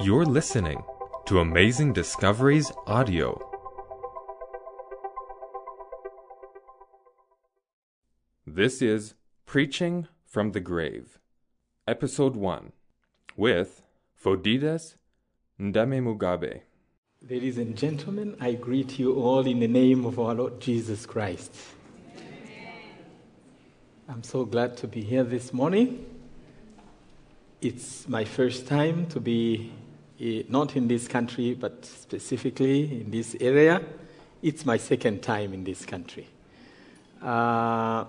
You're listening to Amazing Discoveries Audio. This is Preaching from the Grave, Episode 1, with Phodidas Ndame Mugabe. Ladies and gentlemen, I greet you all in the name of our Lord Jesus Christ. I'm so glad to be here this morning. It's my first time to be not in this country, but specifically in this area. It's my second time in this country. Uh,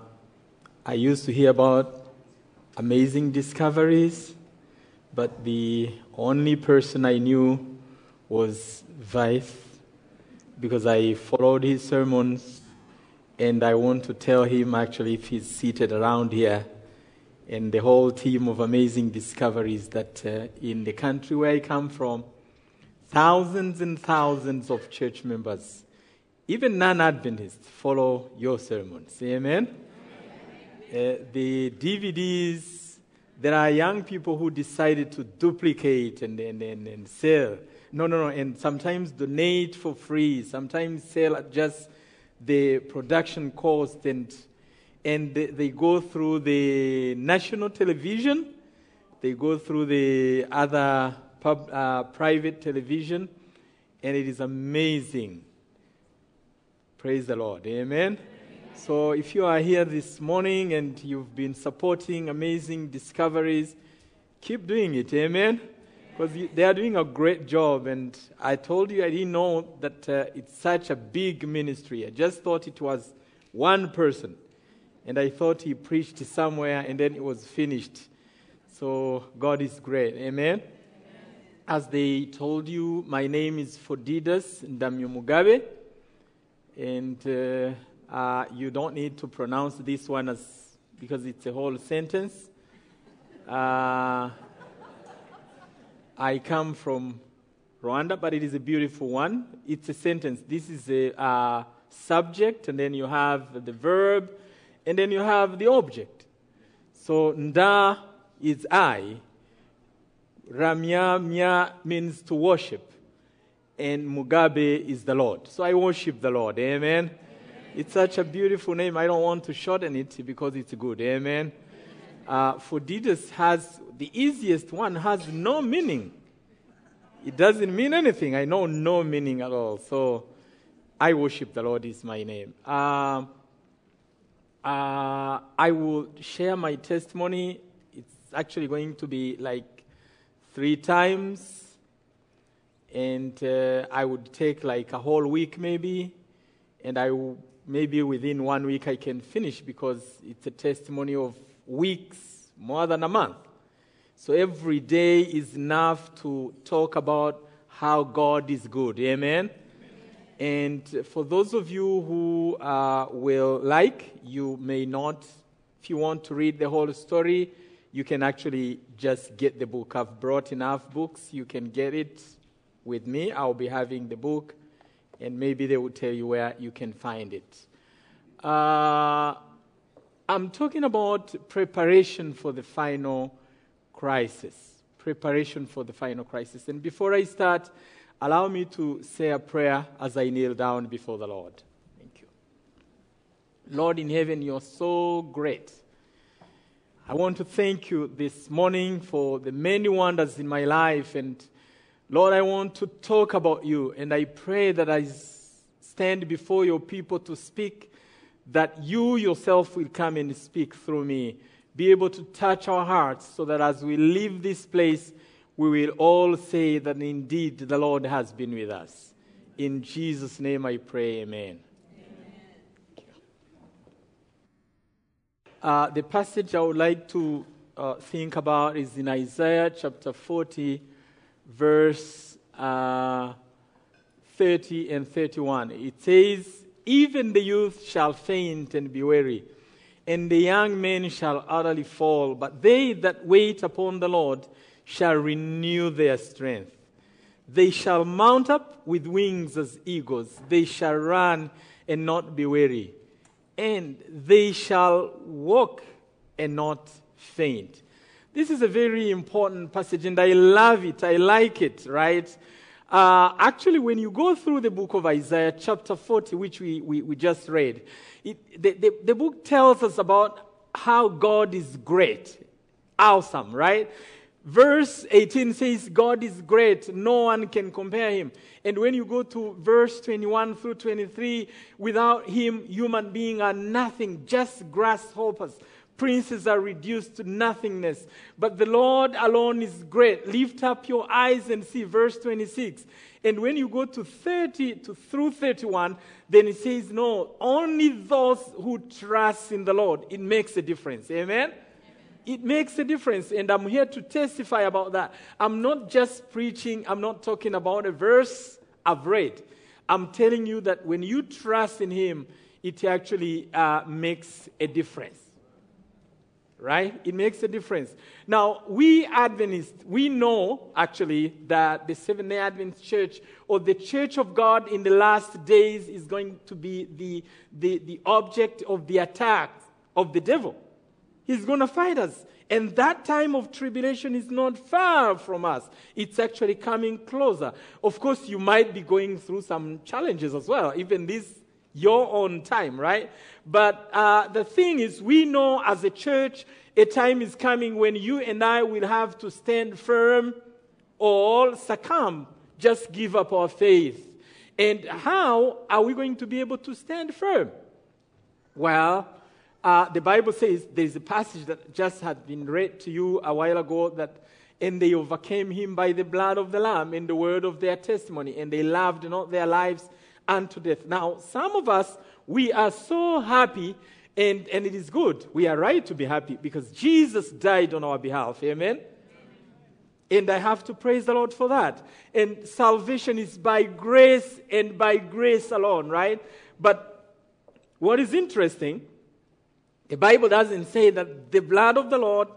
I used to hear about amazing discoveries, but the only person I knew was Veith because I followed his sermons and I want to tell him actually if he's seated around here and the whole team of amazing discoveries that uh, in the country where I come from, thousands and thousands of church members, even non Adventists, follow your sermons. Amen? Uh, the DVDs, there are young people who decided to duplicate and, and, and, and sell. No, no, no, and sometimes donate for free, sometimes sell at just the production cost, and, and they, go through the national television, they go through the other pub, uh, private television, and it is amazing. Praise the Lord. Amen. So, if you are here this morning and you've been supporting amazing discoveries, keep doing it. Amen. Because they are doing a great job. And I told you I didn't know that uh, it's such a big ministry. I just thought it was one person. And I thought he preached somewhere and then it was finished. So, God is great. Amen. As they told you, my name is Phodidas Ndamyo Mugabe. And. Uh, uh, you don't need to pronounce this one as because it's a whole sentence. Uh, I come from Rwanda, but it is a beautiful one. It's a sentence. This is a uh, subject, and then you have the verb, and then you have the object. So nda is I. Ramya mya means to worship, and Mugabe is the Lord. So I worship the Lord. Amen. It's such a beautiful name. I don't want to shorten it because it's good. Amen. Uh, Phodidas has the easiest one has no meaning. It doesn't mean anything. I know no meaning at all. So I worship the Lord is my name. Uh, uh, I will share my testimony. It's actually going to be like three times. And uh, I would take like a whole week maybe. And I will maybe within one week I can finish because it's a testimony of weeks, more than a month. So every day is enough to talk about how God is good. Amen? And for those of you who uh, will like, you may not, if you want to read the whole story, you can actually just get the book. I've brought enough books. You can get it with me. I'll be having the book and maybe they will tell you where you can find it. Uh, I'm talking about preparation for the final crisis. Preparation for the final crisis. And before I start, allow me to say a prayer as I kneel down before the Lord. Thank you. Lord in heaven, you're so great. I want to thank you this morning for the many wonders in my life and Lord, I want to talk about you, and I pray that I stand before your people to speak, that you yourself will come and speak through me. Be able to touch our hearts so that as we leave this place, we will all say that indeed the Lord has been with us. In Jesus' name I pray, amen. Uh, the passage I would like to uh, think about is in Isaiah chapter 40 verse uh, 30 and 31. It says, Even the youth shall faint and be weary, and the young men shall utterly fall, but they that wait upon the Lord shall renew their strength. They shall mount up with wings as eagles, they shall run and not be weary, and they shall walk and not faint. This is a very important passage, and I love it. I like it, right? Uh, actually, when you go through the book of Isaiah, chapter 40, which we, we, we just read, it, the, the, the book tells us about how God is great, awesome, right? Verse 18 says, God is great, no one can compare him. And when you go to verse 21 through 23, without him, human beings are nothing, just grasshoppers. Princes are reduced to nothingness. But the Lord alone is great. Lift up your eyes and see verse 26. And when you go to 30 to through 31, then it says, No, only those who trust in the Lord. It makes a difference. Amen? It makes a difference, and I'm here to testify about that. I'm not just preaching, I'm not talking about a verse I've read. I'm telling you that when you trust in Him, it actually uh, makes a difference. Right? It makes a difference. Now, we Adventists, we know actually that the Seventh day Adventist Church or the Church of God in the last days is going to be the, the, the object of the attack of the devil. He's going to fight us. And that time of tribulation is not far from us. It's actually coming closer. Of course, you might be going through some challenges as well, even this your own time, right? But uh, the thing is, we know as a church, a time is coming when you and I will have to stand firm or succumb, just give up our faith. And how are we going to be able to stand firm? Well, uh, the Bible says there is a passage that just had been read to you a while ago that, and they overcame him by the blood of the Lamb and the word of their testimony, and they loved not their lives unto death. Now, some of us, we are so happy, and, and it is good. We are right to be happy because Jesus died on our behalf. Amen? And I have to praise the Lord for that. And salvation is by grace and by grace alone, right? But what is interesting the Bible doesn't say that the blood of the Lord,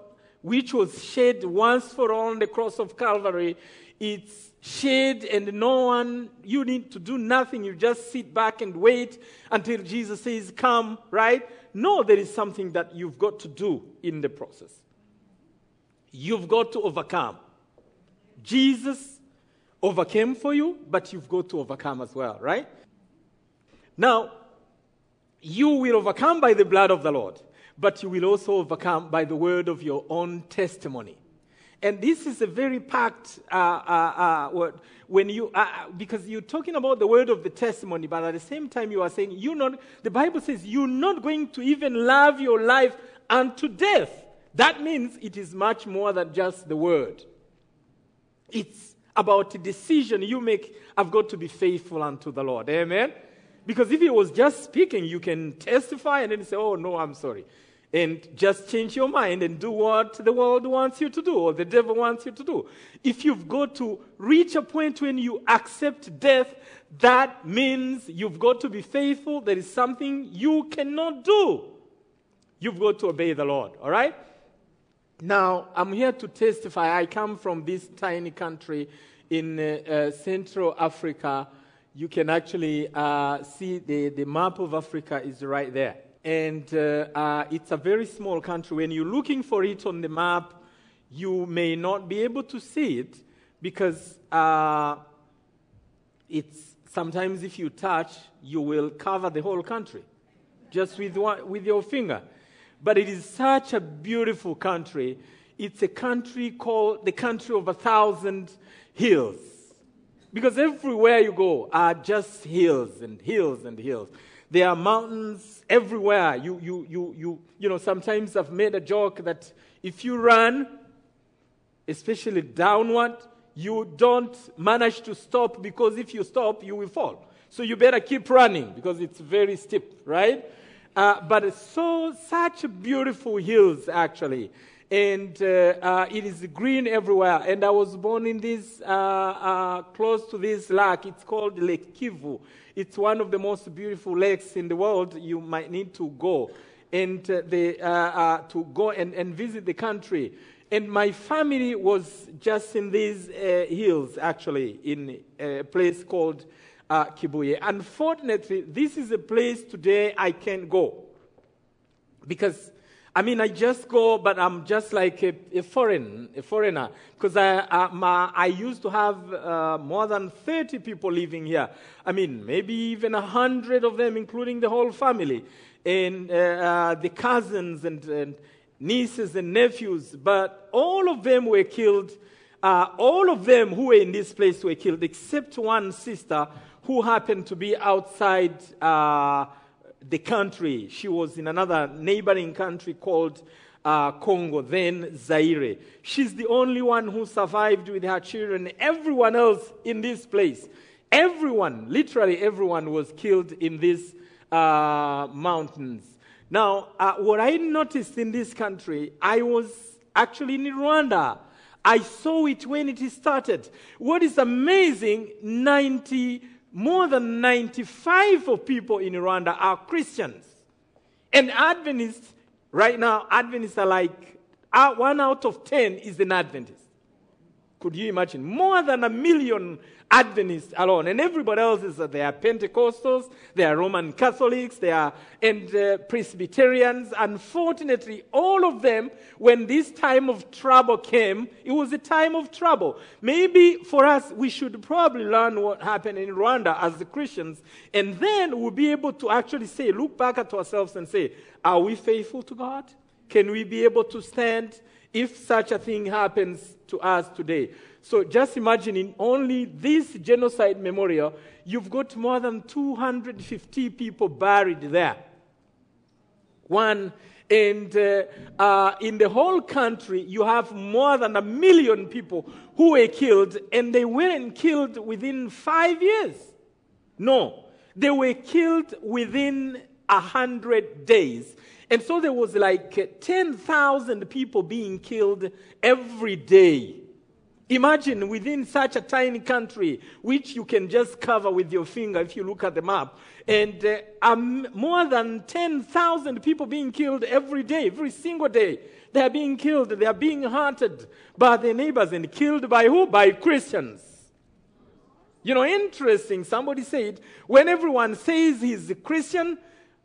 which was shed once for all on the cross of Calvary, it's shed and no one, you need to do nothing. You just sit back and wait until Jesus says, Come, right? No, there is something that you've got to do in the process. You've got to overcome. Jesus overcame for you, but you've got to overcome as well, right? Now, you will overcome by the blood of the Lord, but you will also overcome by the word of your own testimony. And this is a very packed uh, uh, uh, word when you uh, because you're talking about the word of the testimony, but at the same time you are saying you not. The Bible says you're not going to even love your life unto death. That means it is much more than just the word. It's about a decision you make. I've got to be faithful unto the Lord. Amen. Because if he was just speaking, you can testify and then say, oh, no, I'm sorry. And just change your mind and do what the world wants you to do or the devil wants you to do. If you've got to reach a point when you accept death, that means you've got to be faithful. There is something you cannot do. You've got to obey the Lord, all right? Now, I'm here to testify. I come from this tiny country in uh, uh, Central Africa you can actually uh, see the, the map of Africa is right there. And uh, uh, it's a very small country. When you're looking for it on the map, you may not be able to see it because uh, it's sometimes if you touch, you will cover the whole country just with, one, with your finger. But it is such a beautiful country. It's a country called the country of a thousand hills. Because everywhere you go are just hills and hills and hills. There are mountains everywhere. You, you, you, you, you know, sometimes I've made a joke that if you run, especially downward, you don't manage to stop because if you stop, you will fall. So you better keep running because it's very steep, right? Uh, but it's so such beautiful hills actually and uh, uh, it is green everywhere. And I was born in this, uh, uh, close to this lake. It's called Lake Kivu. It's one of the most beautiful lakes in the world. You might need to go and uh, the, uh, to go and, and visit the country. And my family was just in these hills, actually, in a place called Kibuye. Unfortunately, this is a place today I can't go because I mean, I just go, but I'm just like a, a foreign, a foreigner, because I, my, I used to have uh, more than 30 people living here. I mean, maybe even a hundred of them, including the whole family, and uh, uh, the cousins and, and, nieces and nephews. But all of them were killed. Uh, all of them who were in this place were killed, except one sister who happened to be outside uh, the country. She was in another neighboring country called uh, Congo, then Zaire. She's the only one who survived with her children. Everyone else in this place, everyone, literally everyone, was killed in these uh, mountains. Now, uh, what I noticed in this country, I was actually in Rwanda. I saw it when it started. What is amazing, 90 more than 95 of people in Rwanda are Christians. And Adventists, right now, Adventists are like uh, one out of 10 is an Adventist. Could you imagine? More than a million Adventists alone. And everybody else is uh, they are Pentecostals, they are Roman Catholics, they are and uh, Presbyterians. Unfortunately, all of them, when this time of trouble came, it was a time of trouble. Maybe for us, we should probably learn what happened in Rwanda as the Christians, and then we'll be able to actually say, look back at ourselves and say, are we faithful to God? Can we be able to stand if such a thing happens to us today? So just imagine in only this genocide memorial, you've got more than 250 people buried there. One, and uh, uh, in the whole country, you have more than a million people who were killed, and they weren't killed within five years. No, they were killed within a hundred days. And so there was like 10,000 people being killed every day. Imagine within such a tiny country, which you can just cover with your finger if you look at the map, and uh, um, more than 10,000 people being killed every day, every single day. They are being killed, they are being hunted by their neighbors and killed by who? By Christians. You know, interesting, somebody said, when everyone says he's a Christian,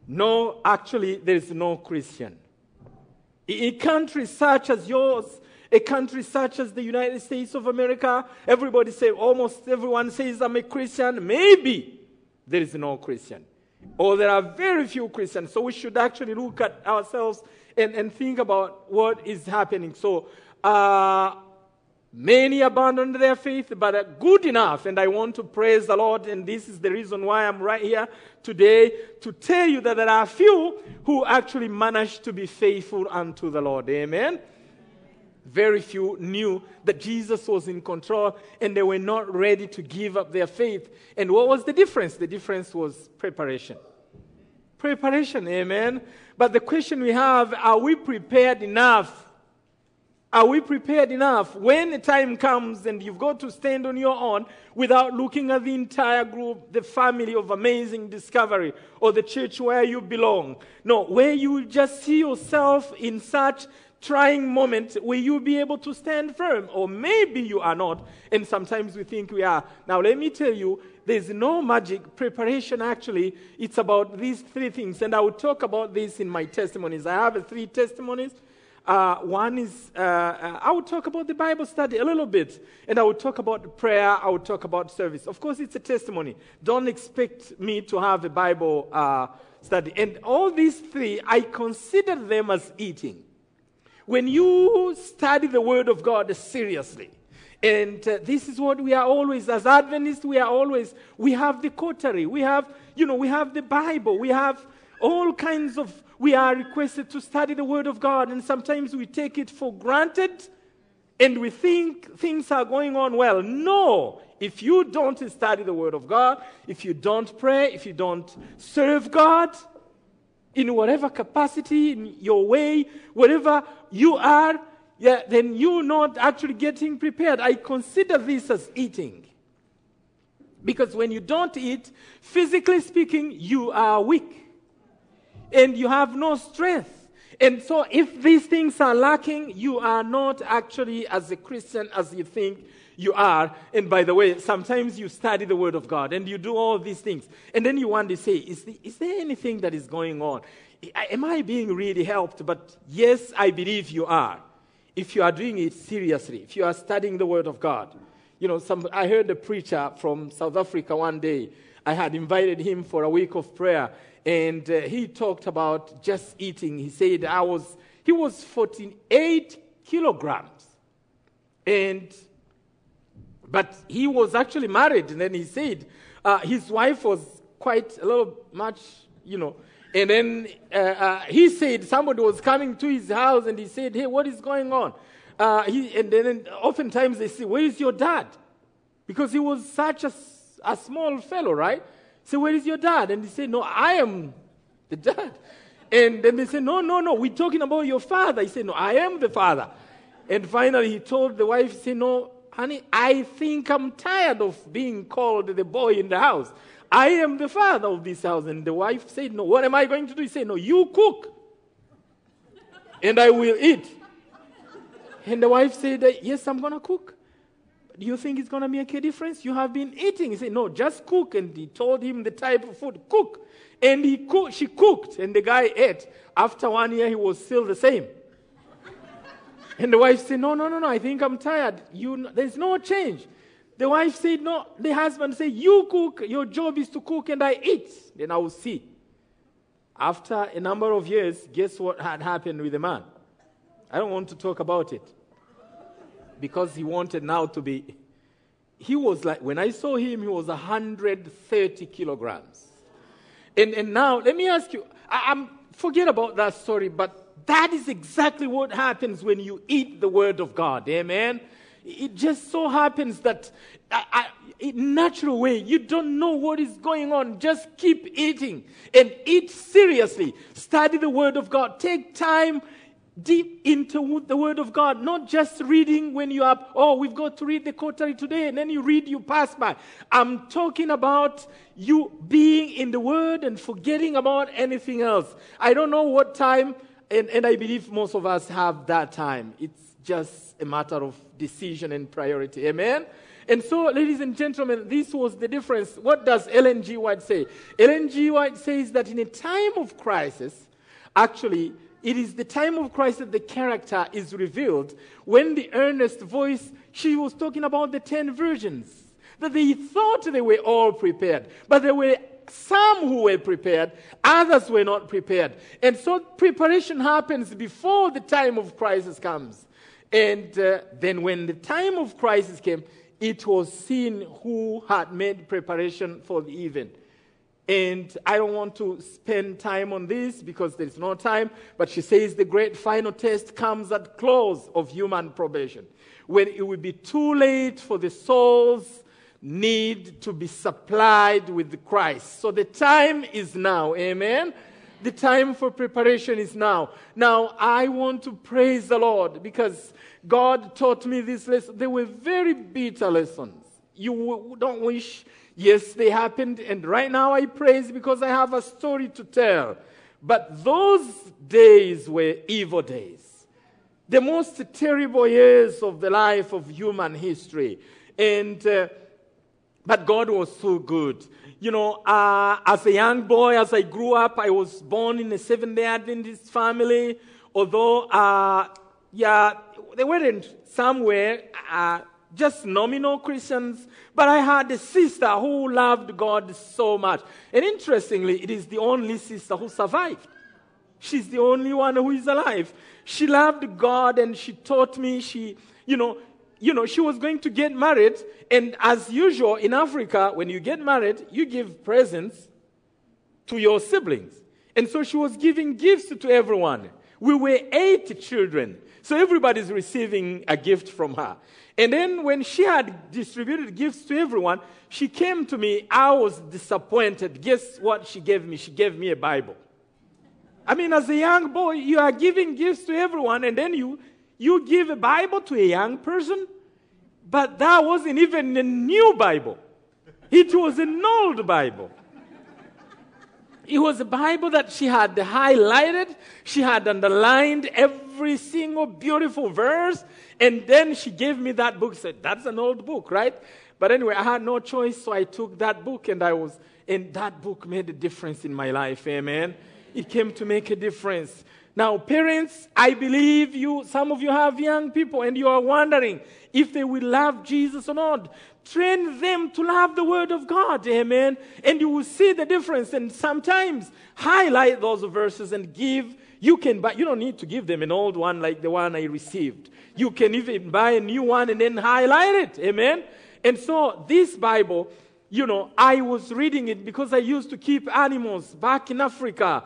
no, actually, there is no Christian. In countries such as yours, a country such as the United States of America, everybody say, almost everyone says, I'm a Christian. Maybe there is no Christian. Or there are very few Christians. So we should actually look at ourselves and, and think about what is happening. So, uh, Many abandoned their faith, but good enough. And I want to praise the Lord. And this is the reason why I'm right here today to tell you that there are few who actually managed to be faithful unto the Lord. Amen. Very few knew that Jesus was in control and they were not ready to give up their faith. And what was the difference? The difference was preparation. Preparation, amen. But the question we have are we prepared enough? Are we prepared enough when the time comes and you've got to stand on your own without looking at the entire group, the family of amazing discovery, or the church where you belong? No, where you just see yourself in such trying moment, will you be able to stand firm? Or maybe you are not, and sometimes we think we are. Now, let me tell you, there's no magic. Preparation, actually, it's about these three things, and I will talk about this in my testimonies. I have three testimonies. Uh, one is, uh, uh, I will talk about the Bible study a little bit, and I will talk about prayer, I will talk about service. Of course, it's a testimony. Don't expect me to have a Bible uh, study. And all these three, I consider them as eating when you study the Word of God seriously, and uh, this is what we are always, as Adventists, we are always, we have the quarterly, we have, you know, we have the Bible, we have all kinds of, we are requested to study the Word of God, and sometimes we take it for granted and we think things are going on well. No, if you don't study the Word of God, if you don't pray, if you don't serve God, in whatever capacity, in your way, wherever you are, yeah, then you're not actually getting prepared. I consider this as eating. Because when you don't eat, physically speaking, you are weak and you have no strength. And so, if these things are lacking, you are not actually as a Christian as you think you are. And by the way, sometimes you study the Word of God and you do all these things. And then you want to say, is, the, is there anything that is going on? am I being really helped? But yes, I believe you are. If you are doing it seriously, if you are studying the Word of God. You know, some, I heard a preacher from South Africa one day. I had invited him for a week of prayer, and uh, he talked about just eating. He said I was, he was 48 kilograms. And, but he was actually married, and then he said uh, his wife was quite a little much, you know, and then uh, uh, he said somebody was coming to his house and he said, Hey, what is going on? Uh, he, and then oftentimes they say, Where is your dad? Because he was such a, a small fellow, right? So, where is your dad? And he said, No, I am the dad. And then they said, No, no, no, we're talking about your father. He said, No, I am the father. And finally, he told the wife, he said, No, honey, I think I'm tired of being called the boy in the house. I am the father of this house. And the wife said, No, what am I going to do? He said, No, you cook, and I will eat. And the wife said, Yes, I'm going to cook. Do you think it's going to make a difference? You have been eating. He said, No, just cook. And he told him the type of food cook. And he cooked, she cooked, and the guy ate. After one year, he was still the same. and the wife said, No, no, no, no, I think I'm tired. You, there's no change. The wife said, No. The husband said, You cook. Your job is to cook and I eat. Then I will see. After a number of years, guess what had happened with the man? I don't want to talk about it. Because he wanted now to be. He was like, when I saw him, he was 130 kilograms. And, and now, let me ask you, I, am forget about that story, but that is exactly what happens when you eat the word of God. Amen. It just so happens that I, I, in natural way, you don't know what is going on. Just keep eating and eat seriously. Study the Word of God. Take time deep into the Word of God, not just reading when you are, oh, we've got to read the quarterly today, and then you read, you pass by. I'm talking about you being in the Word and forgetting about anything else. I don't know what time, and, and I believe most of us have that time. It's just a matter of decision and priority. Amen? And so, ladies and gentlemen, this was the difference. What does Ellen G. White say? Ellen G. White says that in a time of crisis, actually, it is the time of Christ that the character is revealed. When the earnest voice, she was talking about the ten virgins, that they thought they were all prepared, but there were some who were prepared, others were not prepared. And so preparation happens before the time of crisis comes. And uh, then when the time of crisis came, it was seen who had made preparation for the event. And I don't want to spend time on this because there's no time, but she says the great final test comes at close of human probation, when it will be too late for the soul's need to be supplied with Christ. So the time is now. Amen. The time for preparation is now. Now, I want to praise the Lord because God taught me this lesson. They were very bitter lessons. You don't wish, yes, they happened, and right now I praise because I have a story to tell. But those days were evil days. The most terrible years of the life of human history. And, uh, but God was so good. You know, uh, as a young boy, as I grew up, I was born in a Seventh day Adventist family. Although, uh, yeah, they weren't somewhere uh, just nominal Christians, but I had a sister who loved God so much. And interestingly, it is the only sister who survived. She's the only one who is alive. She loved God and she taught me. She, you know, you know, she was going to get married, and as usual in Africa, when you get married, you give presents to your siblings. And so she was giving gifts to everyone. We were eight children, so everybody's receiving a gift from her. And then when she had distributed gifts to everyone, she came to me. I was disappointed. Guess what she gave me? She gave me a Bible. I mean, as a young boy, you are giving gifts to everyone, and then you you give a Bible to a young person, but that wasn't even a new Bible. It was an old Bible. It was a Bible that she had highlighted, she had underlined every single beautiful verse, and then she gave me that book. Said, That's an old book, right? But anyway, I had no choice, so I took that book and I was, and that book made a difference in my life, amen. It came to make a difference. Now, parents, I believe you, some of you have young people and you are wondering if they will love Jesus or not. Train them to love the Word of God. Amen. And you will see the difference. And sometimes highlight those verses and give. You can buy, you don't need to give them an old one like the one I received. You can even buy a new one and then highlight it. Amen. And so this Bible, you know, I was reading it because I used to keep animals back in Africa.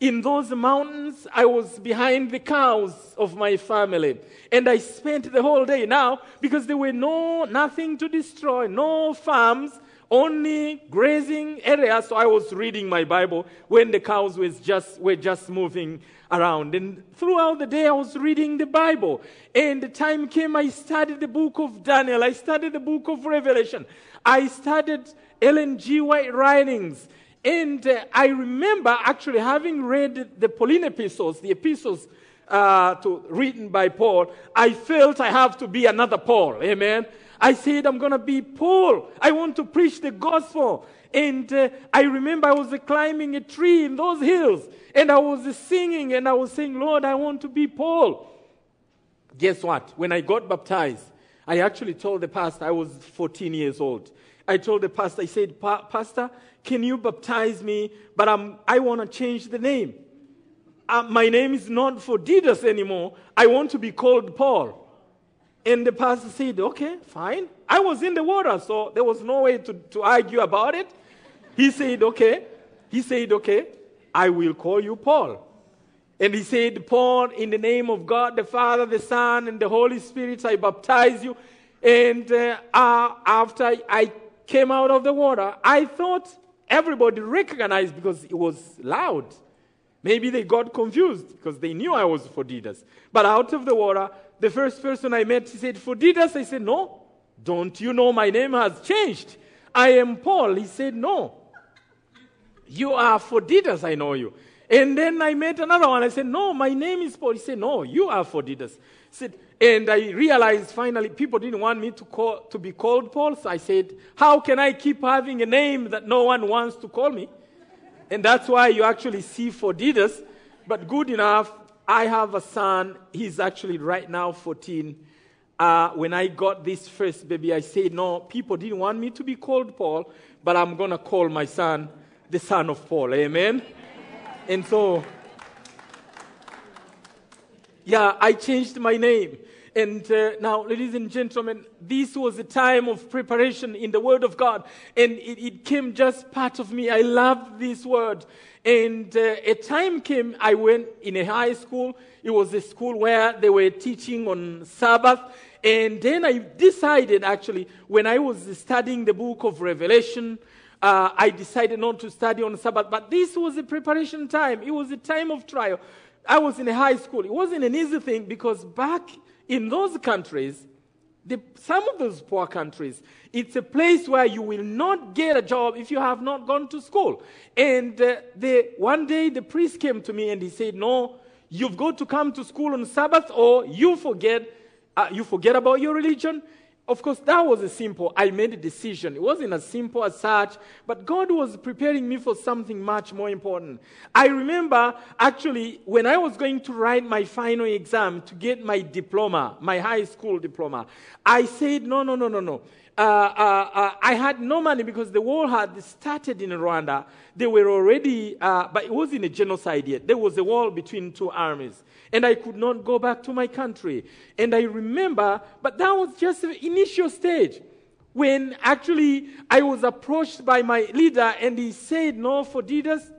In those mountains, I was behind the cows of my family. And I spent the whole day now because there were no, nothing to destroy, no farms, only grazing areas. So I was reading my Bible when the cows was just, were just moving around. And throughout the day, I was reading the Bible. And the time came, I studied the book of Daniel. I studied the book of Revelation. I studied Ellen G. White writings. And uh, I remember actually having read the Pauline epistles, the epistles uh, to, written by Paul, I felt I have to be another Paul. Amen. I said, I'm going to be Paul. I want to preach the gospel. And uh, I remember I was uh, climbing a tree in those hills and I was uh, singing and I was saying, Lord, I want to be Paul. Guess what? When I got baptized, I actually told the pastor, I was 14 years old. I told the pastor, I said, Pastor, can you baptize me? But I'm, I want to change the name. Uh, my name is not Phodidas anymore. I want to be called Paul. And the pastor said, Okay, fine. I was in the water, so there was no way to, to argue about it. He said, Okay. He said, Okay, I will call you Paul. And he said, Paul, in the name of God, the Father, the Son, and the Holy Spirit, I baptize you. And uh, uh, after I came out of the water, I thought everybody recognized because it was loud. Maybe they got confused because they knew I was Phodidas. But out of the water, the first person I met, he said, Phodidas. I said, No, don't you know my name has changed? I am Paul. He said, No. You are Phodidas, I know you. And then I met another one. I said, No, my name is Paul. He said, No, you are Phodidas. said, and I realized finally people didn't want me to, call, to be called Paul. So I said, How can I keep having a name that no one wants to call me? And that's why you actually see Phodidas. But good enough, I have a son. He's actually right now 14. Uh, when I got this first baby, I said, No, people didn't want me to be called Paul, but I'm going to call my son the son of Paul. Amen? And so, yeah, I changed my name. And uh, now, ladies and gentlemen, this was a time of preparation in the Word of God. And it, it came just part of me. I loved this Word. And uh, a time came, I went in a high school. It was a school where they were teaching on Sabbath. And then I decided, actually, when I was studying the book of Revelation, uh, I decided not to study on Sabbath. But this was a preparation time. It was a time of trial. I was in a high school. It wasn't an easy thing because back in those countries, the, some of those poor countries, it's a place where you will not get a job if you have not gone to school. And uh, the, one day the priest came to me and he said, No, you've got to come to school on Sabbath or you forget, uh, you forget about your religion of course, that was a simple. I made a decision. It wasn't as simple as such, but God was preparing me for something much more important. I remember actually when I was going to write my final exam to get my diploma, my high school diploma, I said, no, no, no, no, no. Uh, uh, uh, I had no money because the war had started in Rwanda. They were already, uh, but it wasn't a genocide yet. There was a war between two armies and I could not go back to my country. And I remember, but that was just the initial stage when actually I was approached by my leader and he said, No, Phodidas,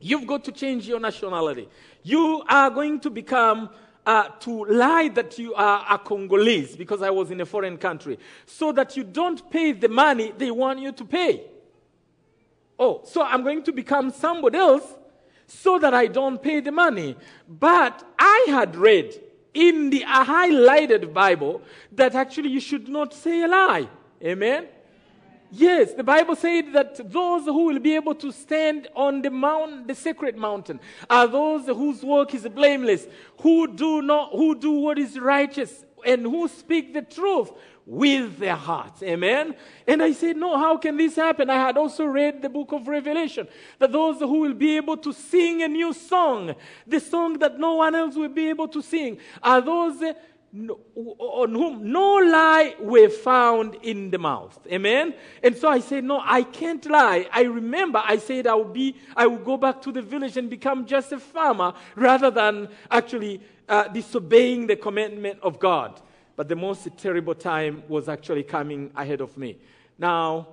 you've got to change your nationality. You are going to become uh, to lie that you are a Congolese because I was in a foreign country, so that you don't pay the money they want you to pay. Oh, so I'm going to become somebody else so that I don't pay the money. But I had read in the highlighted Bible that actually you should not say a lie. Amen? Yes, the Bible said that those who will be able to stand on the mountain, the sacred mountain, are those whose work is blameless, who do not, who do what is righteous, and who speak the truth with their hearts. Amen. And I said, No, how can this happen? I had also read the book of Revelation that those who will be able to sing a new song, the song that no one else will be able to sing, are those on whom no lie were found in the mouth. Amen. And so I said, No, I can't lie. I remember I said I will be, I will go back to the village and become just a farmer rather than actually uh, disobeying the commandment of God. But the most terrible time was actually coming ahead of me. Now,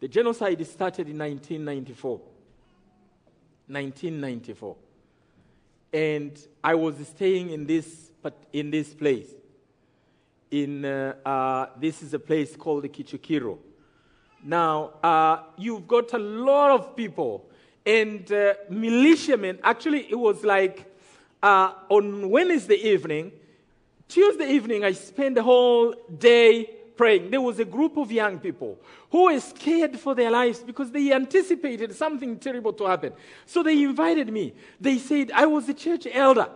the genocide started in 1994. 1994. And I was staying in this, in this place. In, uh, uh, this is a place called Kicukiro. Now, uh, you've got a lot of people and uh, militiamen. Actually, it was like uh, on Wednesday evening, Tuesday evening, I spent the whole day praying. There was a group of young people who were scared for their lives because they anticipated something terrible to happen. So they invited me. They said, I was a church elder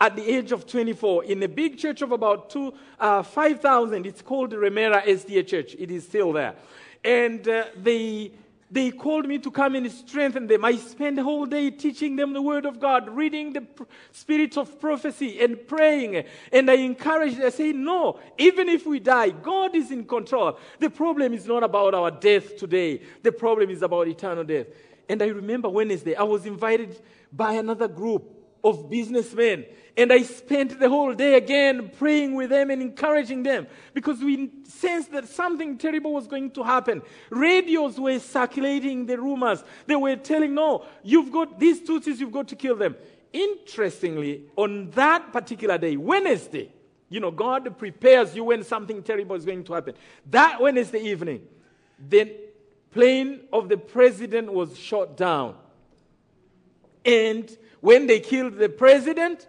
at the age of 24 in a big church of about uh, 5,000. It's called Remera SDA Church. It is still there. And uh, they they called me to come and strengthen them. I spent the whole day teaching them the word of God, reading the pr- spirit of prophecy and praying. And I encouraged, I say, no, even if we die, God is in control. The problem is not about our death today. The problem is about eternal death. And I remember Wednesday, I was invited by another group of businessmen. And I spent the whole day again praying with them and encouraging them because we sensed that something terrible was going to happen. Radios were circulating the rumors. They were telling, no, you've got these Tutsis, you've got to kill them. Interestingly, on that particular day, Wednesday, you know, God prepares you when something terrible is going to happen. That Wednesday evening, the plane of the president was shot down. And when they killed the president,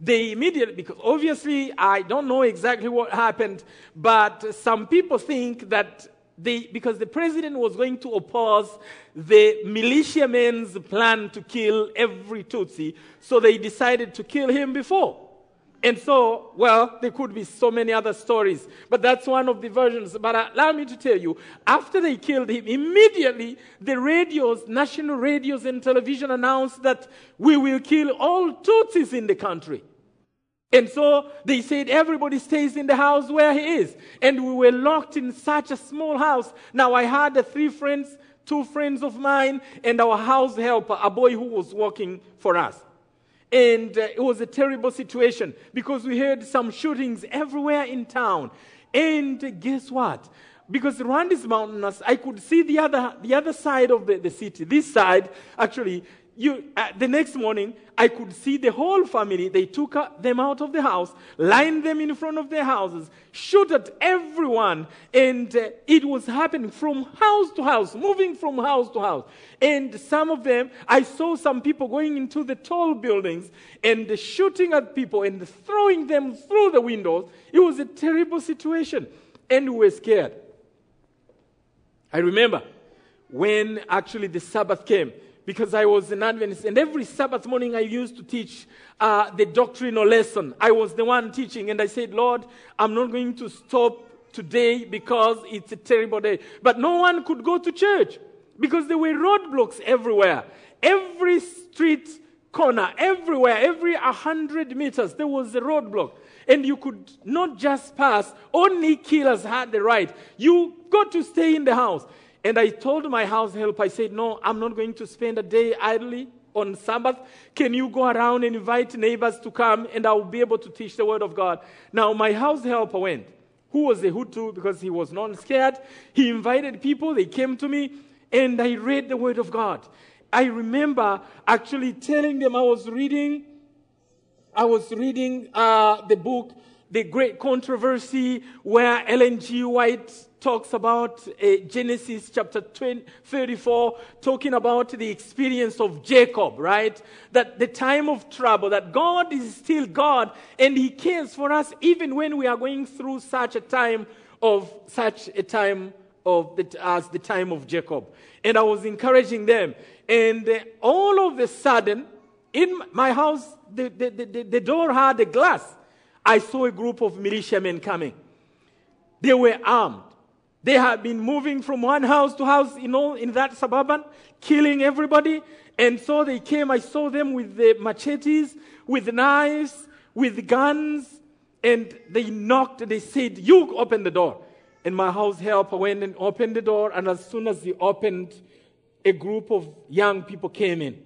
they immediately, because obviously I don't know exactly what happened, but some people think that they, because the president was going to oppose the militiamen's plan to kill every Tutsi, so they decided to kill him before. And so, well, there could be so many other stories, but that's one of the versions. But uh, allow me to tell you, after they killed him, immediately the radios, national radios and television announced that we will kill all Tutsis in the country. And so they said everybody stays in the house where he is. And we were locked in such a small house. Now I had uh, three friends, two friends of mine, and our house helper, a boy who was working for us. And uh, it was a terrible situation because we heard some shootings everywhere in town. And guess what? Because around this mountainous, I could see the other, the other side of the, the city. This side, actually, you, uh, the next morning, I could see the whole family. They took uh, them out of the house, lined them in front of their houses, shot at everyone, and uh, it was happening from house to house, moving from house to house. And some of them, I saw some people going into the tall buildings and shooting at people and throwing them through the windows. It was a terrible situation, and we were scared. I remember when actually the Sabbath came because I was an Adventist. And every Sabbath morning I used to teach uh, the doctrinal lesson. I was the one teaching, and I said, Lord, I'm not going to stop today because it's a terrible day. But no one could go to church because there were roadblocks everywhere. Every street corner, everywhere, every 100 meters, there was a roadblock. And you could not just pass, only killers had the right. You got to stay in the house. And I told my house help, I said, No, I'm not going to spend a day idly on Sabbath. Can you go around and invite neighbors to come and I'll be able to teach the word of God? Now, my house helper went, who was a Hutu because he was not scared. He invited people, they came to me, and I read the word of God. I remember actually telling them I was reading, I was reading uh, the book, The Great Controversy, where Ellen G. White talks about uh, Genesis chapter 20, 34, talking about the experience of Jacob, right? That the time of trouble, that God is still God and He cares for us even when we are going through such a time of such a time of the, as the time of Jacob. And I was encouraging them. And uh, all of a sudden, in my house, the, the, the, the door had a glass. I saw a group of militiamen coming. They were armed. They had been moving from one house to house in, all, in that suburban, killing everybody. And so they came. I saw them with the machetes, with knives, with guns. And they knocked. They said, You open the door. And my house helper went and opened the door. And as soon as he opened, a group of young people came in.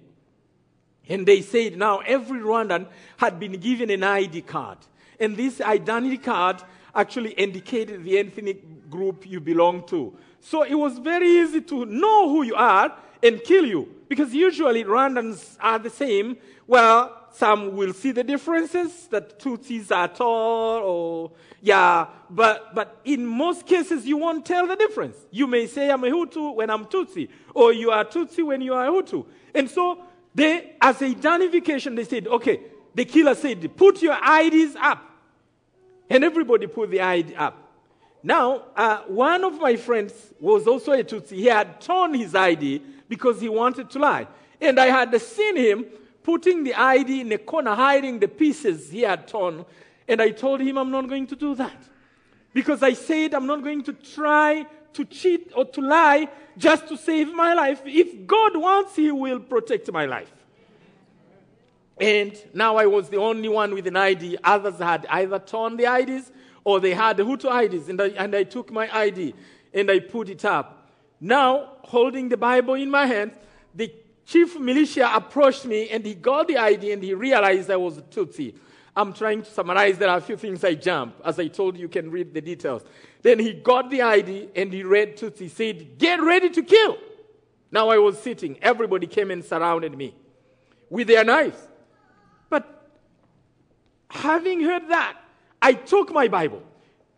And they said, now every Rwandan had been given an ID card. And this identity card actually indicated the ethnic group you belong to. So it was very easy to know who you are and kill you. Because usually Rwandans are the same. Well, some will see the differences that Tutsis are tall or, yeah, but, but in most cases you won't tell the difference. You may say I'm a Hutu when I'm Tutsi, or you are Tutsi when you are a Hutu. And so they, as a identification, they said, okay, the killer said, put your IDs up. And everybody put the ID up. Now, uh, one of my friends was also a Tutsi. He had torn his ID because he wanted to lie. And I had seen him putting the ID in a corner, hiding the pieces he had torn. And I told him, I'm not going to do that. Because I said, I'm not going to try to cheat or to lie just to save my life. If God wants, He will protect my life. And now I was the only one with an ID. Others had either torn the IDs or they had Hutu IDs. And I, and I took my ID and I put it up. Now, holding the Bible in my hand, the chief militia approached me and he got the ID and he realized I was a Tutsi. I'm trying to summarize. There are a few things I jump. As I told you, you can read the details. Then he got the ID and he read Tutsi. He said, Get ready to kill. Now I was sitting. Everybody came and surrounded me with their knives. Having heard that, I took my Bible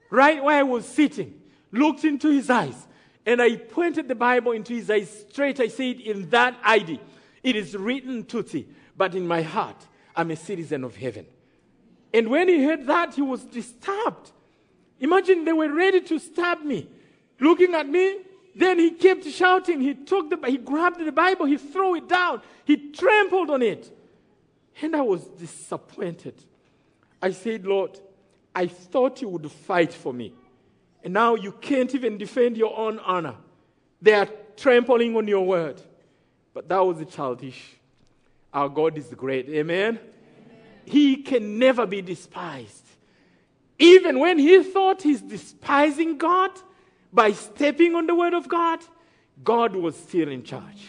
right where I was sitting, looked into his eyes, and I pointed the Bible into his eyes straight. I said, In that ID, it is written Tutsi, but in my heart, I'm a citizen of heaven. And when he heard that, he was disturbed. Imagine they were ready to stab me, looking at me. Then he kept shouting. He took the, he grabbed the Bible, he threw it down, he trampled on it. And I was disappointed. I said, Lord, I thought you would fight for me. And now you can't even defend your own honor. They are trampling on your word. But that was childish. Our God is great. Amen? he can never be despised. Even when he thought he's despising God by stepping on the word of God, God was still in charge.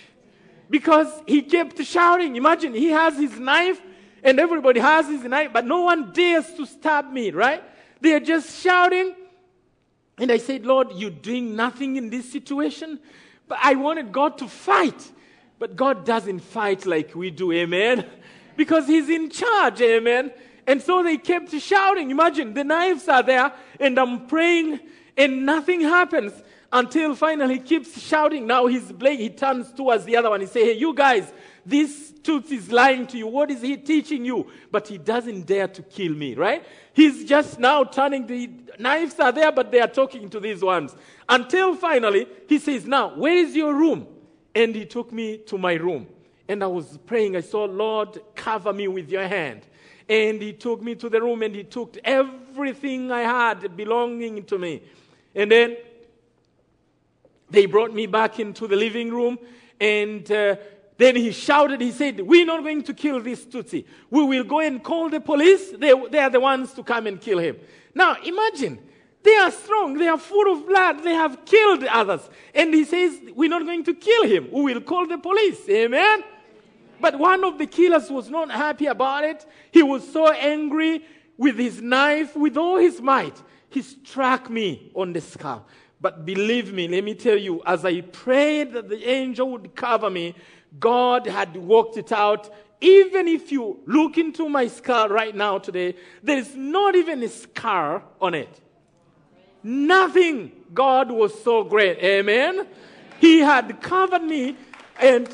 Because he kept shouting. Imagine he has his knife and everybody has his knife, but no one dares to stab me, right? They are just shouting. And I said, Lord, you're doing nothing in this situation. But I wanted God to fight. But God doesn't fight like we do, amen? because he's in charge, amen. And so they kept shouting. Imagine the knives are there, and I'm praying, and nothing happens until finally he keeps shouting. Now he's blade, he turns towards the other one. He say, Hey, you guys, this tooth is lying to you. What is he teaching you? But he doesn't dare to kill me, right? He's just now turning the knives are there, but they are talking to these ones. Until finally he says, Now, where is your room? And he took me to my room and I was praying. I saw, Lord, cover me with your hand. And he took me to the room and he took everything I had belonging to me. And then they brought me back into the living room and uh, then he shouted, he said, We're not going to kill this Tutsi. We will go and call the police. They, they are the ones to come and kill him. Now imagine, they are strong, they are full of blood, they have killed others. And he says, We're not going to kill him. We will call the police. Amen? But one of the killers was not happy about it. He was so angry with his knife, with all his might. He struck me on the skull. But believe me, let me tell you, as I prayed that the angel would cover me, God had worked it out. Even if you look into my skull right now today, there is not even a scar on it. Nothing. God was so great. Amen. He had covered me and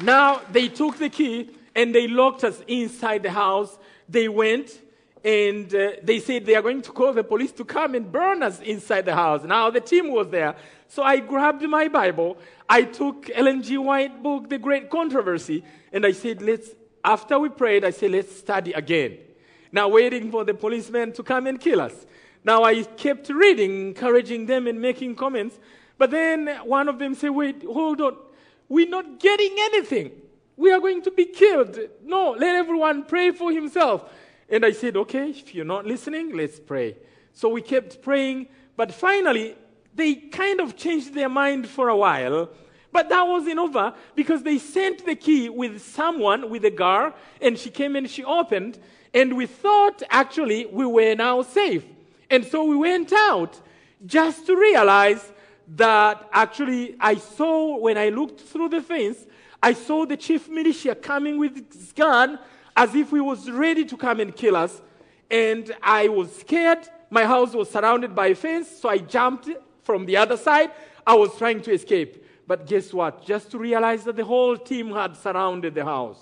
now they took the key and they locked us inside the house. They went and uh, they said they are going to call the police to come and burn us inside the house. Now the team was there. So I grabbed my Bible. I took Ellen G. White book, The Great Controversy, and I said, let's, after we prayed, I said, let's study again. now waiting for the policeman to come and kill us. Now I kept reading, encouraging them and making comments. But then one of them said, Wait, hold on. We're not getting anything. We are going to be killed. No, let everyone pray for himself. And I said, Okay, if you're not listening, let's pray. So we kept praying. But finally, they kind of changed their mind for a while. But that wasn't over because they sent the key with someone, with a girl, and she came and she opened. And we thought actually we were now safe. And so we went out just to realize that actually I saw when I looked through the fence, I saw the chief militia coming with his gun as if he was ready to come and kill us. And I was scared. My house was surrounded by a fence, so I jumped from the other side. I was trying to escape. But guess what? Just to realize that the whole team had surrounded the house.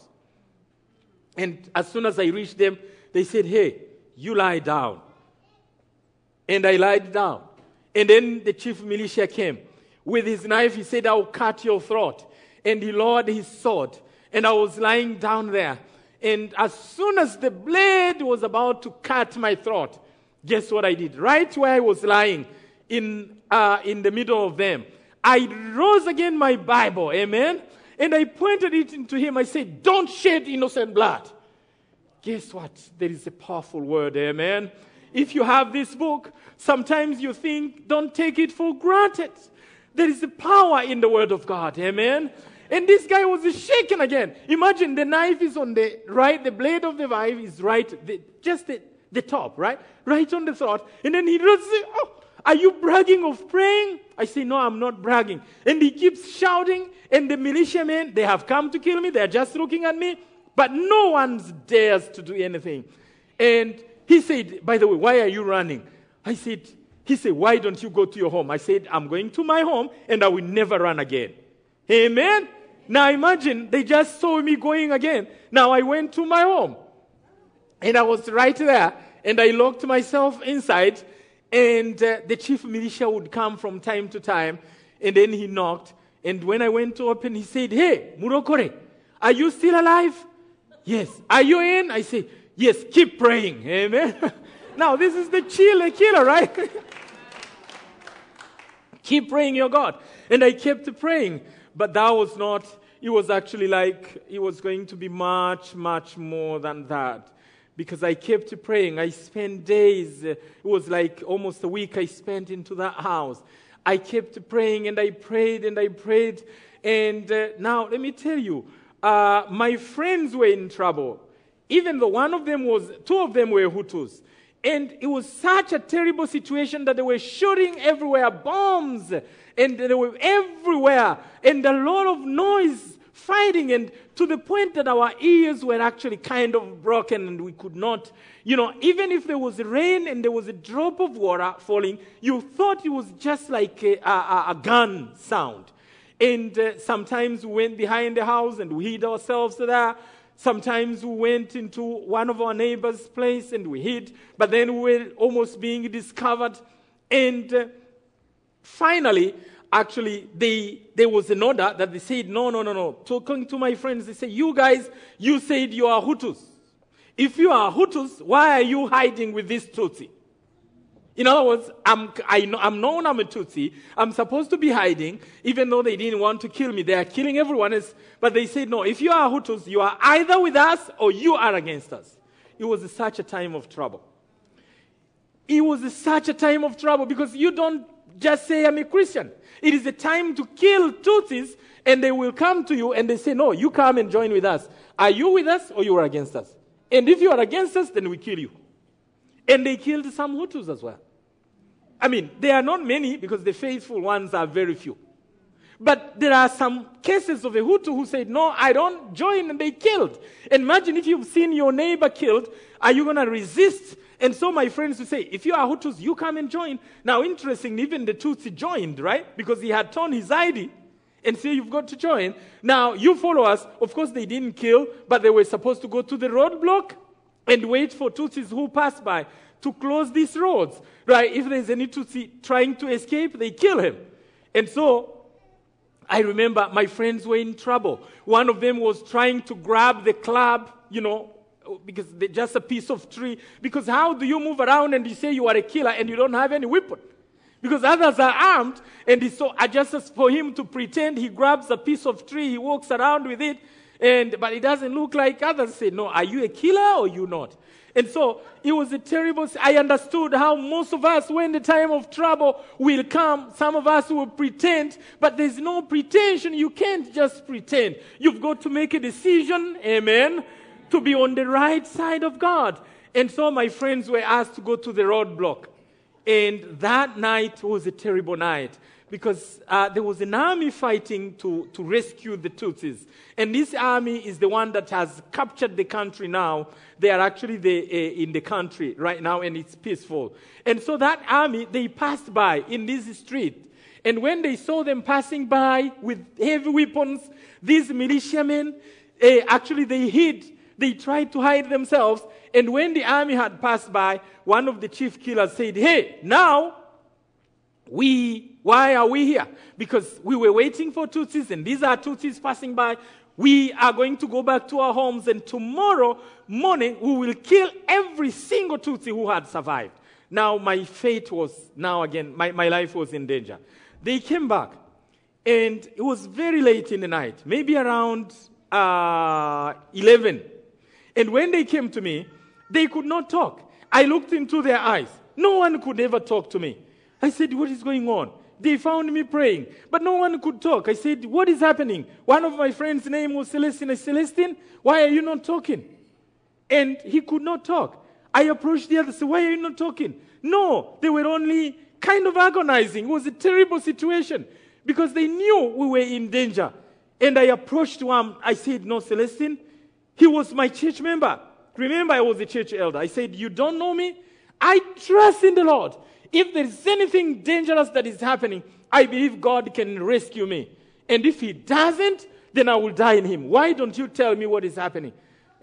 And as soon as I reached them, they said, Hey, you lie down. And I lied down. And then the chief militia came. With his knife, he said, I'll cut your throat. And he lowered his sword. And I was lying down there. And as soon as the blade was about to cut my throat, guess what I did? Right where I was lying, in, uh, in the middle of them, I rose again my Bible, amen? And I pointed it into him. I said, Don't shed innocent blood. Guess what? There is a powerful word, amen? If you have this book, sometimes you think, don't take it for granted. There is a power in the word of God, amen? And this guy was shaken again. Imagine the knife is on the right, the blade of the knife is right, the, just the, the top, right? Right on the throat. And then he does, oh, are you bragging of praying? I say, no, I'm not bragging. And he keeps shouting, and the militiamen, they have come to kill me. They're just looking at me, but no one dares to do anything. And he said, By the way, why are you running? I said, He said, Why don't you go to your home? I said, I'm going to my home and I will never run again. Amen? Now imagine they just saw me going again. Now I went to my home and I was right there and I locked myself inside and uh, the chief militia would come from time to time and then he knocked and when I went to open he said, Hey, Murokore, are you still alive? Yes. Are you in? I said, Yes, keep praying. Amen. now, this is the chiller killer, right? keep praying your God. And I kept praying, but that was not, it was actually like, it was going to be much, much more than that. Because I kept praying. I spent days, it was like almost a week I spent into that house. I kept praying and I prayed and I prayed. And uh, now, let me tell you, uh, my friends were in trouble even though one of them was, two of them were Hutus. And it was such a terrible situation that they were shooting everywhere, bombs, and they were everywhere, and a lot of noise, fighting, and to the point that our ears were actually kind of broken and we could not, you know, even if there was rain and there was a drop of water falling, you thought it was just like a, a, a gun sound. And uh, sometimes we went behind the house and we hid ourselves there. Sometimes we went into one of our neighbors' place and we hid, but then we were almost being discovered. And uh, finally, actually, they, there was an order that they said, no, no, no, no. Talking to my friends, they say, you guys, you said you are Hutus. If you are Hutus, why are you hiding with this Tutsi? In other words, I'm, I know, I'm known I'm a Tutsi. I'm supposed to be hiding, even though they didn't want to kill me. They are killing everyone else. But they said, no, if you are Hutus, you are either with us or you are against us. It was such a time of trouble. It was such a time of trouble because you don't just say, I'm a Christian. It is a time to kill Tutsis, and they will come to you and they say, No, you come and join with us. Are you with us or you are against us? And if you are against us, then we kill you. And they killed some Hutus as well. I mean, there are not many because the faithful ones are very few. But there are some cases of a Hutu who said, No, I don't join, and they killed. Imagine if you've seen your neighbor killed, are you going to resist? And so my friends would say, If you are Hutus, you come and join. Now, interesting, even the Tutsi joined, right? Because he had torn his ID and say, You've got to join. Now, you follow us. Of course, they didn't kill, but they were supposed to go to the roadblock and wait for Tutsis who pass by to close these roads. Right? If there's any Tutsi trying to escape, they kill him. And so, I remember my friends were in trouble. One of them was trying to grab the club, you know, because they're just a piece of tree. Because how do you move around and you say you are a killer and you don't have any weapon? Because others are armed, and so just for him to pretend he grabs a piece of tree, he walks around with it, and but it doesn't look like others say, No, are you a killer or you not? And so it was a terrible. I understood how most of us, when the time of trouble will come, some of us will pretend, but there's no pretension. You can't just pretend. You've got to make a decision, amen, to be on the right side of God. And so my friends were asked to go to the roadblock. And that night was a terrible night because uh, there was an army fighting to, to rescue the Tutsis. And this army is the one that has captured the country now. They are actually the, uh, in the country right now, and it's peaceful. And so that army, they passed by in this street. And when they saw them passing by with heavy weapons, these militiamen, uh, actually they hid. They tried to hide themselves. And when the army had passed by, one of the chief killers said, Hey, now we, why are we here? Because we were waiting for Tutsis, and these are Tutsis passing by. We are going to go back to our homes, and tomorrow morning we will kill every single Tutsi who had survived. Now, my fate was, now again, my, my life was in danger. They came back, and it was very late in the night, maybe around uh, 11. And when they came to me, they could not talk. I looked into their eyes. No one could ever talk to me. I said, What is going on? They found me praying, but no one could talk. I said, What is happening? One of my friends' name was Celestine. I said, Celestine, why are you not talking? And he could not talk. I approached the other, said, Why are you not talking? No, they were only kind of agonizing. It was a terrible situation because they knew we were in danger. And I approached one. I said, No, Celestine. He was my church member. Remember, I was a church elder. I said, You don't know me? I trust in the Lord. If there is anything dangerous that is happening, I believe God can rescue me. And if He doesn't, then I will die in Him. Why don't you tell me what is happening?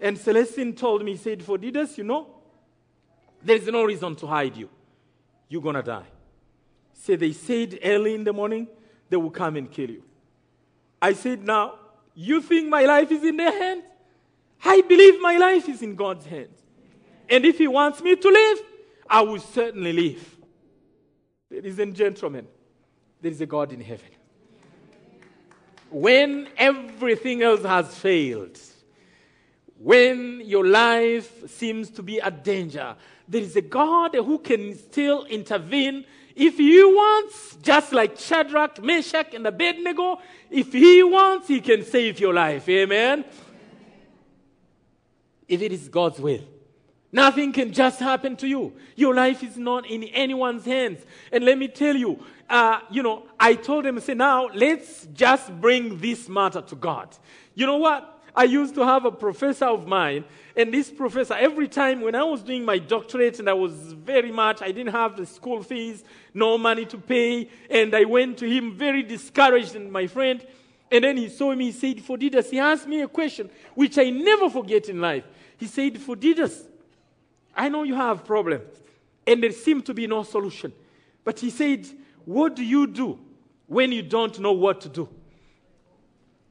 And Celestine told me, he said, Phodidas, you know, there is no reason to hide you. You're going to die. So they said early in the morning, they will come and kill you. I said, Now, you think my life is in their hands? I believe my life is in God's hands. And if He wants me to live, I will certainly live. Ladies and gentlemen, there is a God in heaven. When everything else has failed, when your life seems to be a danger, there is a God who can still intervene if he wants, just like Shadrach, Meshach, and Abednego, if he wants, he can save your life. Amen. If it is God's will. Nothing can just happen to you. Your life is not in anyone's hands. And let me tell you, uh, you know, I told them, say, now let's just bring this matter to God. You know what? I used to have a professor of mine, and this professor, every time when I was doing my doctorate and I was very much, I didn't have the school fees, no money to pay, and I went to him very discouraged, and my friend, and then he saw me, he said, Phodidas, he asked me a question which I never forget in life. He said, Phodidas, I know you have problems, and there seems to be no solution. But he said, What do you do when you don't know what to do?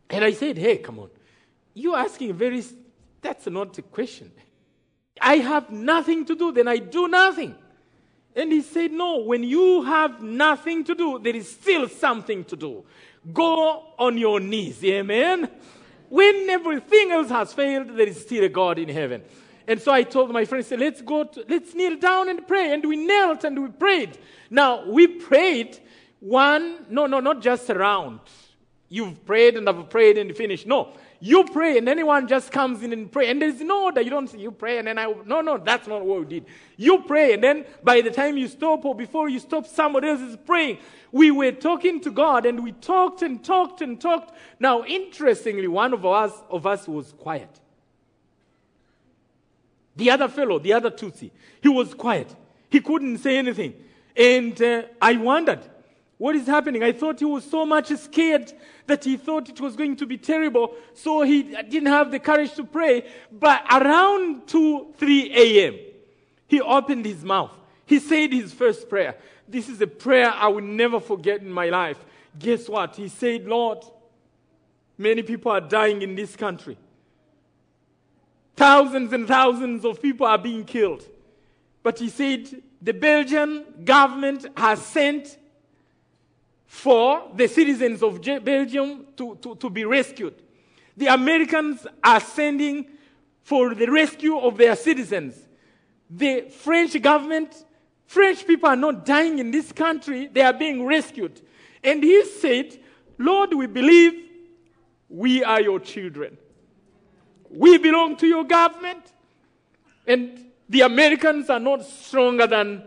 And I said, Hey, come on. You're asking very, that's not a question. I have nothing to do, then I do nothing. And he said, No, when you have nothing to do, there is still something to do. Go on your knees, amen? When everything else has failed, there is still a God in heaven. And so I told my friends, let's go, to, let's kneel down and pray. And we knelt and we prayed. Now, we prayed one, no, no, not just around. You've prayed and I've prayed and finished. No, you pray and anyone just comes in and pray. And there's no order. You don't say you pray and then I, no, no, that's not what we did. You pray and then by the time you stop or before you stop, somebody else is praying. We were talking to God and we talked and talked and talked. Now, interestingly, one of us, of us was quiet. The other fellow, the other Tutsi, he was quiet. He couldn't say anything. And uh, I wondered, what is happening? I thought he was so much scared that he thought it was going to be terrible, so he didn't have the courage to pray. But around 2, 3 a.m., he opened his mouth. He said his first prayer. This is a prayer I will never forget in my life. Guess what? He said, Lord, many people are dying in this country. Thousands and thousands of people are being killed. But he said the Belgian government has sent for the citizens of Belgium to, to, to be rescued. The Americans are sending for the rescue of their citizens. The French government, French people are not dying in this country, they are being rescued. And he said, Lord, we believe we are your children. We belong to your government, and the Americans are not stronger than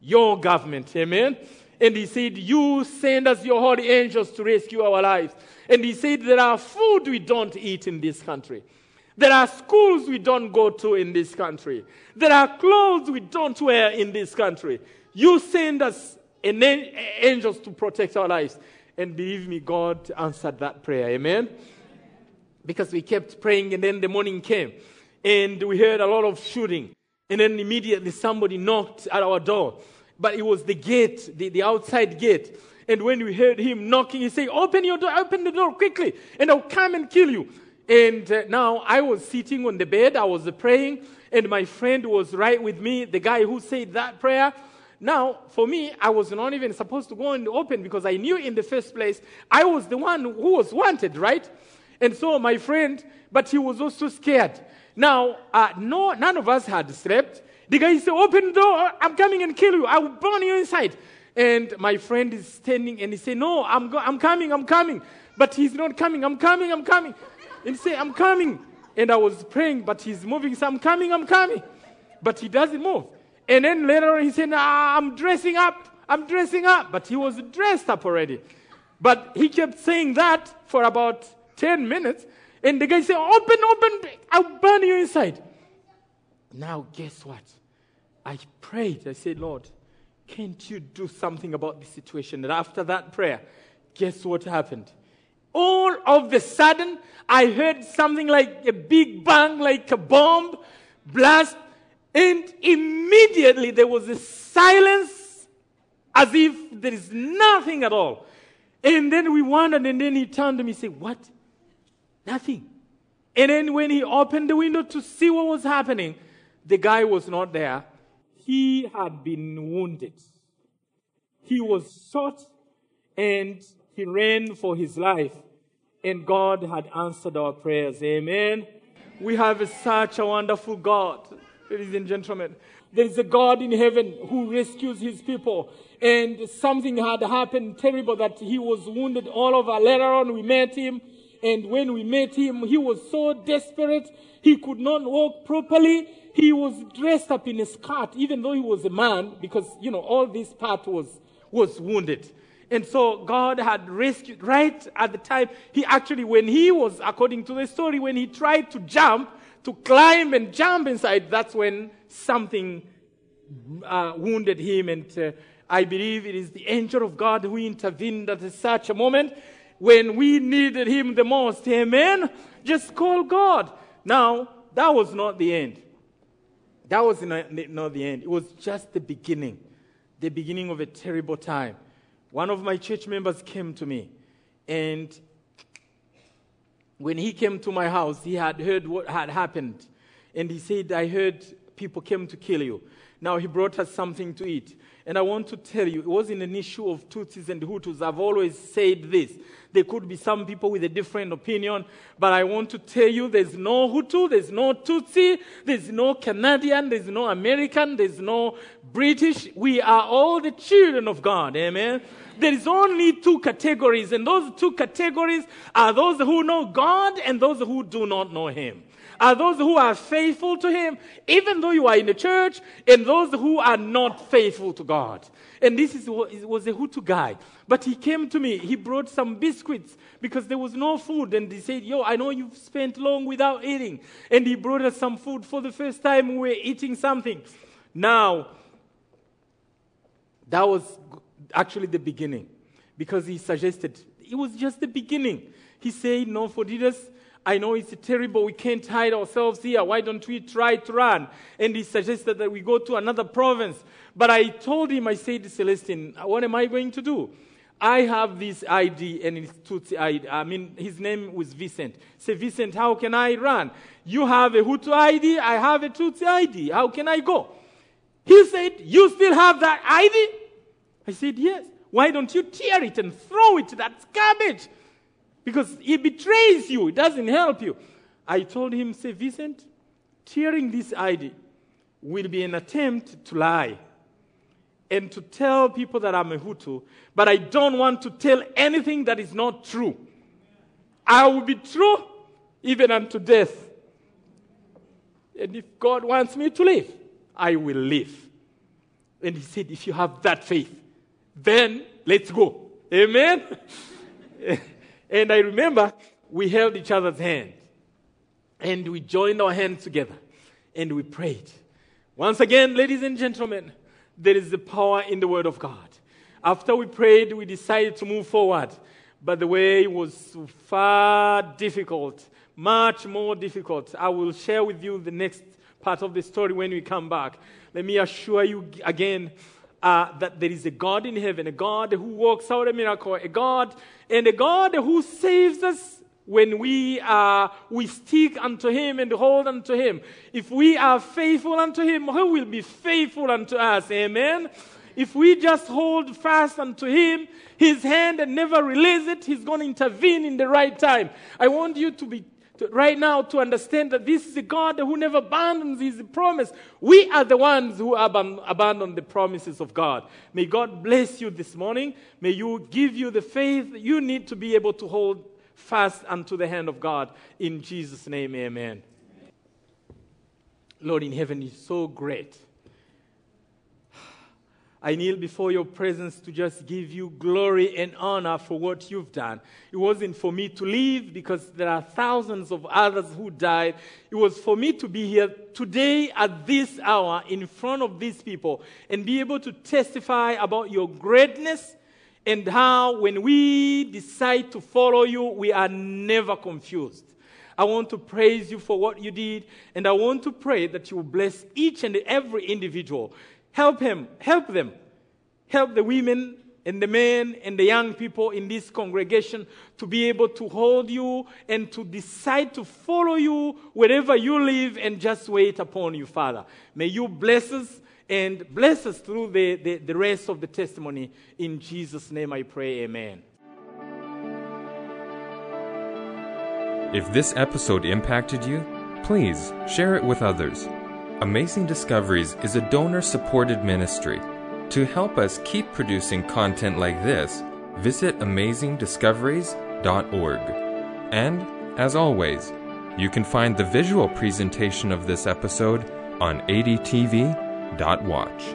your government. Amen. And he said, You send us your holy angels to rescue our lives. And he said, There are food we don't eat in this country. There are schools we don't go to in this country. There are clothes we don't wear in this country. You send us angels to protect our lives. And believe me, God answered that prayer. Amen. Because we kept praying, and then the morning came, and we heard a lot of shooting. And then immediately somebody knocked at our door but it was the gate, the, the outside gate. And when we heard him knocking, he said, Open your door, open the door quickly, and I'll come and kill you. And uh, now I was sitting on the bed, I was uh, praying, and my friend was right with me, the guy who said that prayer. Now, for me, I was not even supposed to go and open because I knew in the first place I was the one who was wanted, right? And so my friend, but he was also scared. Now, uh, no, none of us had slept. The guy said, Open the door, I'm coming and kill you. I will burn you inside. And my friend is standing and he said, No, I'm, go- I'm coming, I'm coming. But he's not coming, I'm coming, I'm coming. And he said, I'm coming. And I was praying, but he's moving. So I'm coming, I'm coming. But he doesn't move. And then later on he said, I'm dressing up, I'm dressing up. But he was dressed up already. But he kept saying that for about 10 minutes. And the guy said, Open, open, I'll burn you inside. Now, guess what? I prayed. I said, Lord, can't you do something about this situation? And after that prayer, guess what happened? All of a sudden, I heard something like a big bang, like a bomb blast, and immediately there was a silence as if there is nothing at all. And then we wondered, and then he turned to me and said, What? Nothing. And then when he opened the window to see what was happening, the guy was not there. He had been wounded. He was shot and he ran for his life. And God had answered our prayers. Amen. We have such a wonderful God, ladies and gentlemen. There is a God in heaven who rescues his people. And something had happened terrible that he was wounded all over. Later on, we met him. And when we met him, he was so desperate. He could not walk properly he was dressed up in a skirt, even though he was a man, because, you know, all this part was, was wounded. And so God had rescued right at the time. He actually, when he was, according to the story, when he tried to jump, to climb and jump inside, that's when something uh, wounded him. And uh, I believe it is the angel of God who intervened at such a moment when we needed him the most. Amen. Just call God. Now, that was not the end. That was not, not the end. It was just the beginning, the beginning of a terrible time. One of my church members came to me, and when he came to my house, he had heard what had happened. And he said, I heard people came to kill you. Now he brought us something to eat. And I want to tell you, it wasn't an issue of Tutsis and Hutus. I've always said this. There could be some people with a different opinion, but I want to tell you there's no Hutu, there's no Tutsi, there's no Canadian, there's no American, there's no British. We are all the children of God. Amen. There is only two categories, and those two categories are those who know God and those who do not know Him are those who are faithful to Him, even though you are in the church, and those who are not faithful to God. And this is, was a Hutu guy. But he came to me, he brought some biscuits because there was no food. And he said, Yo, I know you've spent long without eating. And he brought us some food for the first time we were eating something. Now, that was actually the beginning because he suggested it was just the beginning. He said, No, for leaders, I know it's terrible. We can't hide ourselves here. Why don't we try to run? And he suggested that we go to another province. But I told him, I said, Celestine, what am I going to do? I have this ID and it's Tutsi ID. I mean, his name was Vincent. Say, Vincent, how can I run? You have a Hutu ID, I have a Tutsi ID. How can I go? He said, You still have that ID? I said, Yes. Why don't you tear it and throw it? That's garbage. Because it betrays you, it doesn't help you. I told him, Say, Vincent, tearing this ID will be an attempt to lie and to tell people that I'm a Hutu, but I don't want to tell anything that is not true. I will be true even unto death. And if God wants me to live, I will live. And he said, If you have that faith, then let's go. Amen? and I remember we held each other's hand and we joined our hands together and we prayed. Once again, ladies and gentlemen, there is the power in the Word of God. After we prayed, we decided to move forward, but the way was far difficult, much more difficult. I will share with you the next part of the story when we come back. Let me assure you again uh, that there is a God in heaven, a God who works out a miracle, a God, and a God who saves us when we, uh, we stick unto him and hold unto him. If we are faithful unto him, he will be faithful unto us. Amen. If we just hold fast unto him, his hand and never release it, he's going to intervene in the right time. I want you to be to, right now to understand that this is a God who never abandons his promise. We are the ones who aban- abandon the promises of God. May God bless you this morning. May you give you the faith you need to be able to hold fast unto the hand of God. In Jesus' name, amen. Lord in heaven is so great. I kneel before your presence to just give you glory and honor for what you've done. It wasn't for me to live because there are thousands of others who died. It was for me to be here today at this hour in front of these people and be able to testify about your greatness and how when we decide to follow you, we are never confused. I want to praise you for what you did, and I want to pray that you will bless each and every individual. Help him, help them, help the women and the men and the young people in this congregation to be able to hold you and to decide to follow you wherever you live and just wait upon you, Father. May you bless us and bless us through the, the, the rest of the testimony. In Jesus' name I pray, amen. If this episode impacted you, please share it with others. Amazing Discoveries is a donor supported ministry. To help us keep producing content like this, visit amazingdiscoveries.org. And, as always, you can find the visual presentation of this episode on ADTV Watch.